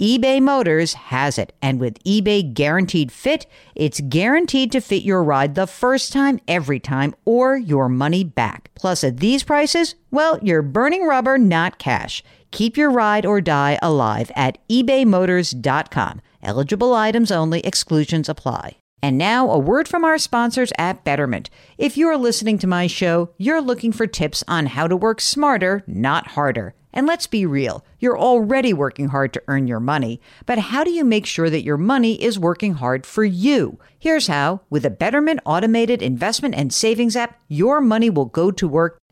eBay Motors has it. And with eBay Guaranteed Fit, it's guaranteed to fit your ride the first time, every time, or your money back. Plus, at these prices, well, you're burning rubber, not cash. Keep your ride or die alive at ebaymotors.com. Eligible items only, exclusions apply. And now, a word from our sponsors at Betterment. If you're listening to my show, you're looking for tips on how to work smarter, not harder. And let's be real, you're already working hard to earn your money, but how do you make sure that your money is working hard for you? Here's how with a Betterment automated investment and savings app, your money will go to work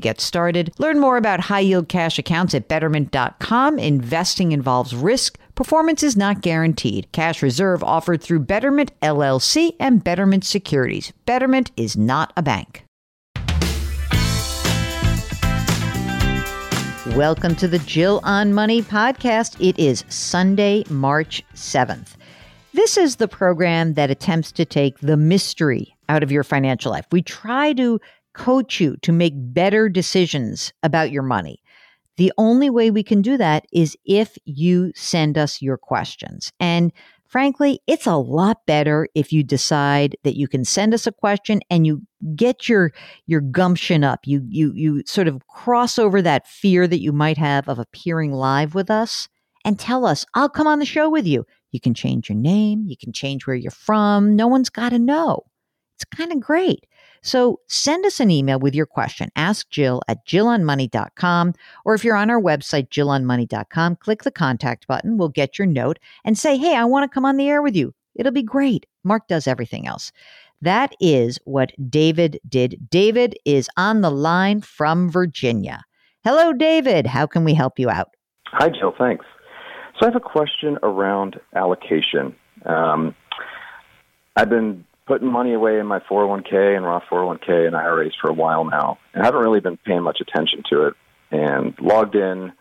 get started. Learn more about high yield cash accounts at betterment.com. Investing involves risk. Performance is not guaranteed. Cash reserve offered through Betterment LLC and Betterment Securities. Betterment is not a bank. Welcome to the Jill on Money podcast. It is Sunday, March 7th. This is the program that attempts to take the mystery out of your financial life. We try to coach you to make better decisions about your money. The only way we can do that is if you send us your questions. And frankly, it's a lot better if you decide that you can send us a question and you get your your gumption up. You you you sort of cross over that fear that you might have of appearing live with us and tell us, "I'll come on the show with you." You can change your name, you can change where you're from. No one's got to know. It's kind of great. So send us an email with your question. Ask Jill at jillonmoney.com. Or if you're on our website, jillonmoney.com, click the contact button. We'll get your note and say, hey, I want to come on the air with you. It'll be great. Mark does everything else. That is what David did. David is on the line from Virginia. Hello, David. How can we help you out? Hi, Jill. Thanks. So I have a question around allocation. Um, I've been putting money away in my 401k and Roth 401k and IRAs for a while now, and I haven't really been paying much attention to it. And logged in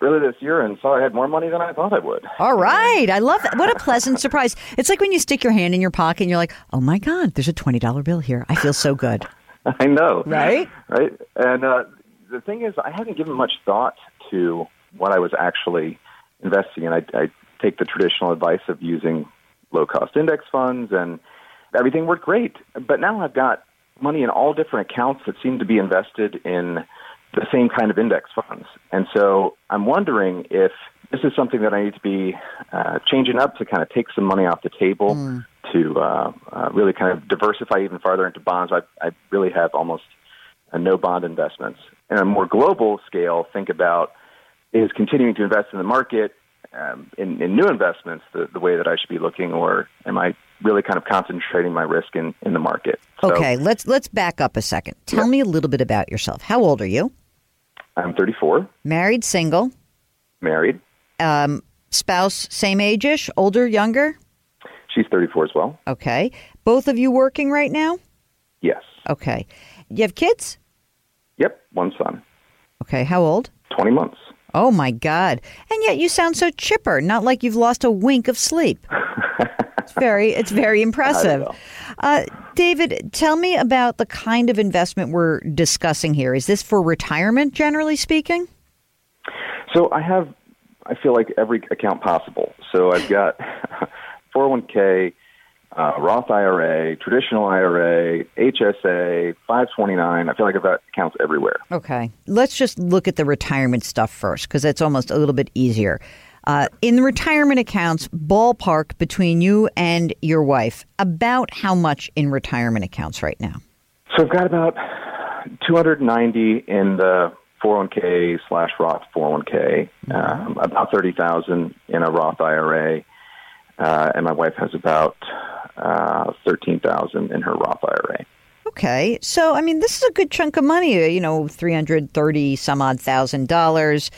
early this year and saw I had more money than I thought I would. All right. I love that. What a pleasant surprise. It's like when you stick your hand in your pocket and you're like, oh my God, there's a $20 bill here. I feel so good. I know. Right? Right. And uh, the thing is, I hadn't given much thought to what I was actually investing in. I, I take the traditional advice of using low cost index funds and everything worked great. But now I've got money in all different accounts that seem to be invested in the same kind of index funds. And so I'm wondering if this is something that I need to be uh, changing up to kind of take some money off the table mm. to uh, uh, really kind of diversify even farther into bonds. I, I really have almost no bond investments. And on a more global scale, think about is continuing to invest in the market um, in, in new investments the, the way that I should be looking, or am I really kind of concentrating my risk in, in the market? So, okay, let's let's back up a second. Tell yeah. me a little bit about yourself. How old are you? I'm 34. Married, single? Married. Um, spouse, same age-ish, older, younger? She's 34 as well. Okay. Both of you working right now? Yes. Okay. You have kids? Yep, one son. Okay, how old? 20 months. Oh my God. And yet you sound so chipper, not like you've lost a wink of sleep. it's very it's very impressive. Uh, David, tell me about the kind of investment we're discussing here. Is this for retirement generally speaking? So I have I feel like every account possible. So I've got 401k, uh, Roth IRA, traditional IRA, HSA, 529. I feel like I've got accounts everywhere. Okay. Let's just look at the retirement stuff first because it's almost a little bit easier. Uh, in the retirement accounts, ballpark between you and your wife, about how much in retirement accounts right now? So I've got about 290 in the 401k slash Roth 401k, mm-hmm. um, about 30,000 in a Roth IRA, uh, and my wife has about uh, 13,000 in her Roth IRA. Okay. So, I mean, this is a good chunk of money, you know, 330 some odd thousand dollars.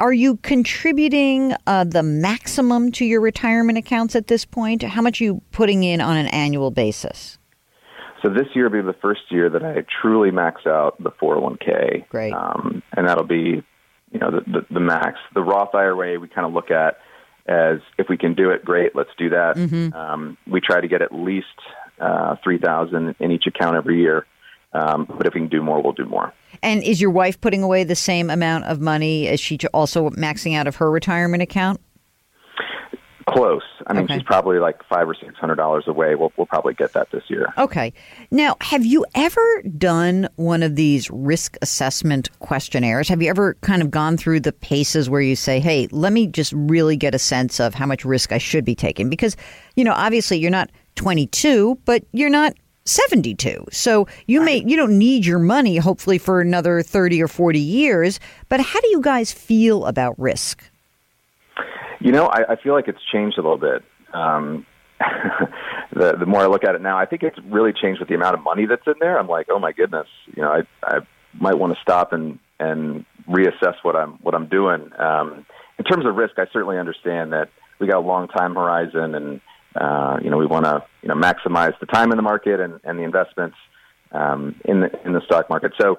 Are you contributing uh, the maximum to your retirement accounts at this point? How much are you putting in on an annual basis? So this year will be the first year that I truly max out the 401k. Great. Um, and that'll be, you know, the, the, the max. The Roth IRA we kind of look at as if we can do it, great, let's do that. Mm-hmm. Um, we try to get at least uh, 3000 in each account every year. Um, but if we can do more, we'll do more. And is your wife putting away the same amount of money? Is she also maxing out of her retirement account? Close. I mean, okay. she's probably like five or six hundred dollars away. We'll we'll probably get that this year. Okay. Now, have you ever done one of these risk assessment questionnaires? Have you ever kind of gone through the paces where you say, "Hey, let me just really get a sense of how much risk I should be taking"? Because you know, obviously, you're not 22, but you're not 72. So you may you don't need your money hopefully for another 30 or 40 years, but how do you guys feel about risk? You know, I, I feel like it's changed a little bit. Um, the the more I look at it now, I think it's really changed with the amount of money that's in there. I'm like, oh my goodness, you know, I I might want to stop and and reassess what I'm what I'm doing. Um, in terms of risk, I certainly understand that we got a long time horizon, and uh, you know we want to you know maximize the time in the market and, and the investments um, in the in the stock market. So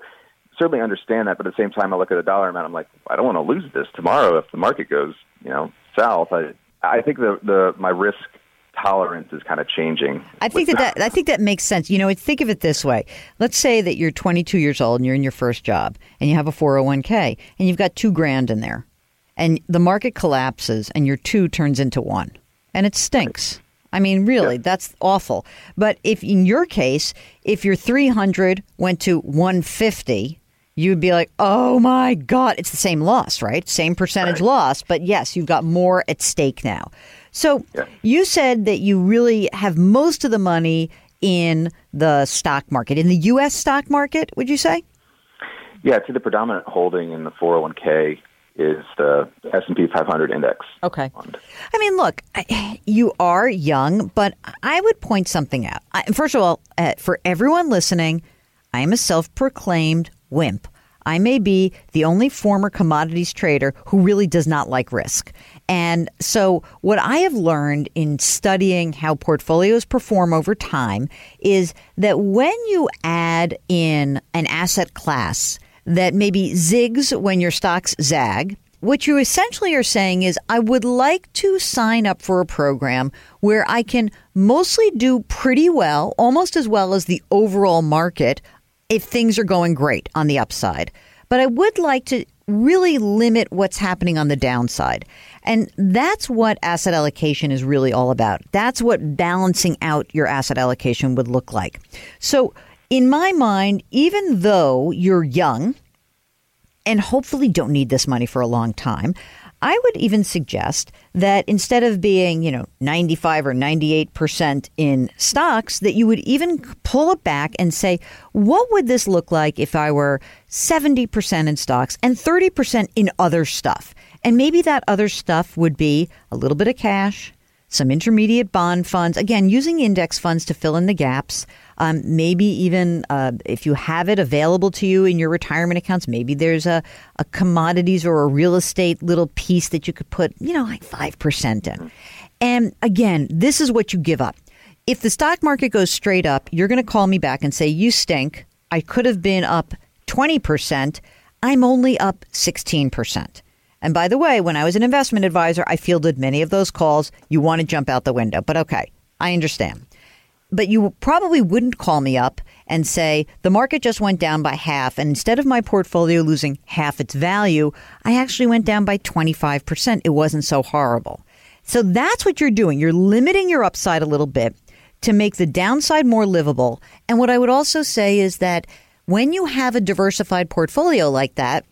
certainly understand that, but at the same time, I look at the dollar amount. I'm like, I don't want to lose this tomorrow if the market goes you know south. I I think the the my risk tolerance is kind of changing. I think that, that I think that makes sense. You know, think of it this way. Let's say that you're 22 years old and you're in your first job and you have a 401k and you've got 2 grand in there. And the market collapses and your 2 turns into 1. And it stinks. I mean, really, yeah. that's awful. But if in your case, if your 300 went to 150 you'd be like, oh my God, it's the same loss, right? Same percentage right. loss, but yes, you've got more at stake now. So yeah. you said that you really have most of the money in the stock market, in the U.S. stock market, would you say? Yeah, it's the predominant holding in the 401k is the S&P 500 index. Okay. Fund. I mean, look, you are young, but I would point something out. First of all, uh, for everyone listening, I am a self-proclaimed wimp. I may be the only former commodities trader who really does not like risk. And so, what I have learned in studying how portfolios perform over time is that when you add in an asset class that maybe zigs when your stocks zag, what you essentially are saying is, I would like to sign up for a program where I can mostly do pretty well, almost as well as the overall market if things are going great on the upside. But I would like to really limit what's happening on the downside. And that's what asset allocation is really all about. That's what balancing out your asset allocation would look like. So, in my mind, even though you're young and hopefully don't need this money for a long time, I would even suggest that instead of being, you know, 95 or 98% in stocks, that you would even pull it back and say, what would this look like if I were 70% in stocks and 30% in other stuff? And maybe that other stuff would be a little bit of cash, some intermediate bond funds, again, using index funds to fill in the gaps, um, maybe even uh, if you have it available to you in your retirement accounts, maybe there's a, a commodities or a real estate little piece that you could put, you know, like 5% in. And again, this is what you give up. If the stock market goes straight up, you're going to call me back and say, You stink. I could have been up 20%. I'm only up 16%. And by the way, when I was an investment advisor, I fielded many of those calls. You want to jump out the window, but okay, I understand but you probably wouldn't call me up and say, the market just went down by half. And instead of my portfolio losing half its value, I actually went down by 25%. It wasn't so horrible. So that's what you're doing. You're limiting your upside a little bit to make the downside more livable. And what I would also say is that when you have a diversified portfolio like that,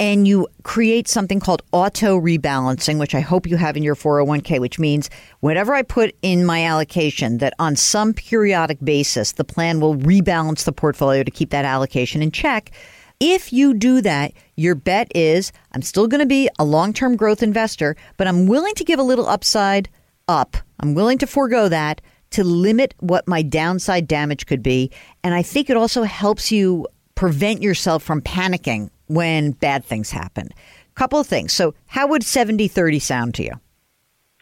and you create something called auto rebalancing, which I hope you have in your 401k, which means whatever I put in my allocation, that on some periodic basis, the plan will rebalance the portfolio to keep that allocation in check. If you do that, your bet is I'm still going to be a long term growth investor, but I'm willing to give a little upside up. I'm willing to forego that to limit what my downside damage could be. And I think it also helps you prevent yourself from panicking when bad things happen. Couple of things. So, how would 70 30 sound to you?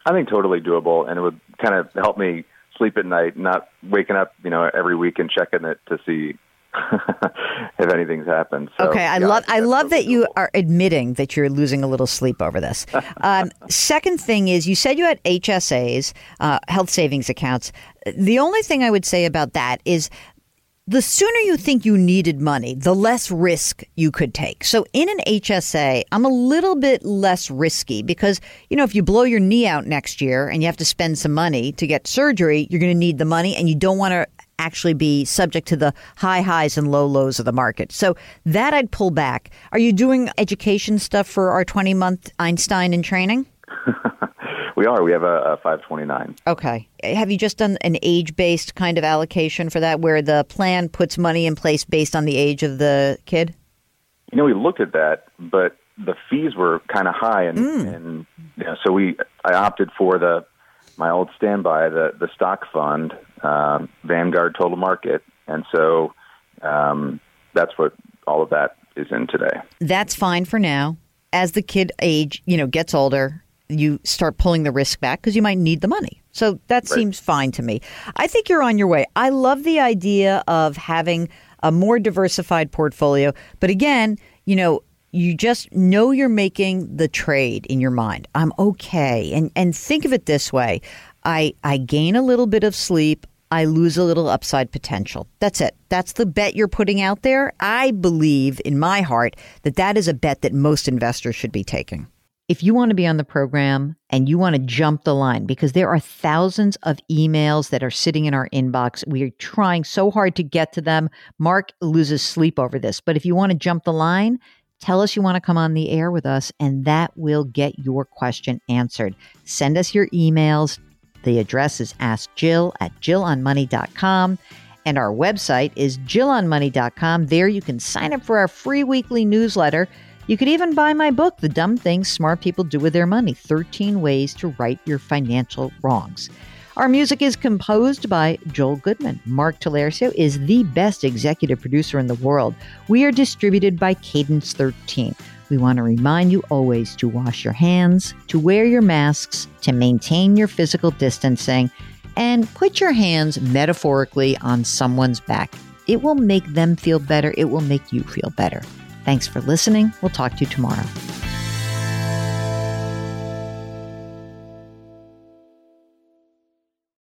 I think totally doable, and it would kind of help me sleep at night, not waking up, you know, every week and checking it to see if anything's happened. So, okay, I yeah, love I love totally that you doable. are admitting that you're losing a little sleep over this. Um, second thing is, you said you had HSAs, uh, health savings accounts. The only thing I would say about that is the sooner you think you needed money, the less risk you could take. So in an HSA, I'm a little bit less risky because, you know, if you blow your knee out next year and you have to spend some money to get surgery, you're going to need the money and you don't want to actually be subject to the high highs and low lows of the market. So that I'd pull back. Are you doing education stuff for our 20 month Einstein in training? We are. We have a, a 529. Okay. Have you just done an age based kind of allocation for that where the plan puts money in place based on the age of the kid? You know, we looked at that, but the fees were kind of high, and, and you know, so we I opted for the my old standby, the the stock fund, um, Vanguard Total Market, and so um, that's what all of that is in today. That's fine for now. As the kid age, you know, gets older, you start pulling the risk back because you might need the money. So that seems fine to me. I think you're on your way. I love the idea of having a more diversified portfolio, but again, you know, you just know you're making the trade in your mind. I'm okay. And and think of it this way. I I gain a little bit of sleep. I lose a little upside potential. That's it. That's the bet you're putting out there. I believe in my heart that that is a bet that most investors should be taking. If you want to be on the program and you want to jump the line, because there are thousands of emails that are sitting in our inbox, we are trying so hard to get to them. Mark loses sleep over this. But if you want to jump the line, tell us you want to come on the air with us, and that will get your question answered. Send us your emails. The address is askjill at jillonmoney.com. And our website is jillonmoney.com. There you can sign up for our free weekly newsletter. You could even buy my book, The Dumb Things Smart People Do With Their Money 13 Ways to Right Your Financial Wrongs. Our music is composed by Joel Goodman. Mark Talercio is the best executive producer in the world. We are distributed by Cadence 13. We want to remind you always to wash your hands, to wear your masks, to maintain your physical distancing, and put your hands metaphorically on someone's back. It will make them feel better. It will make you feel better. Thanks for listening. We'll talk to you tomorrow.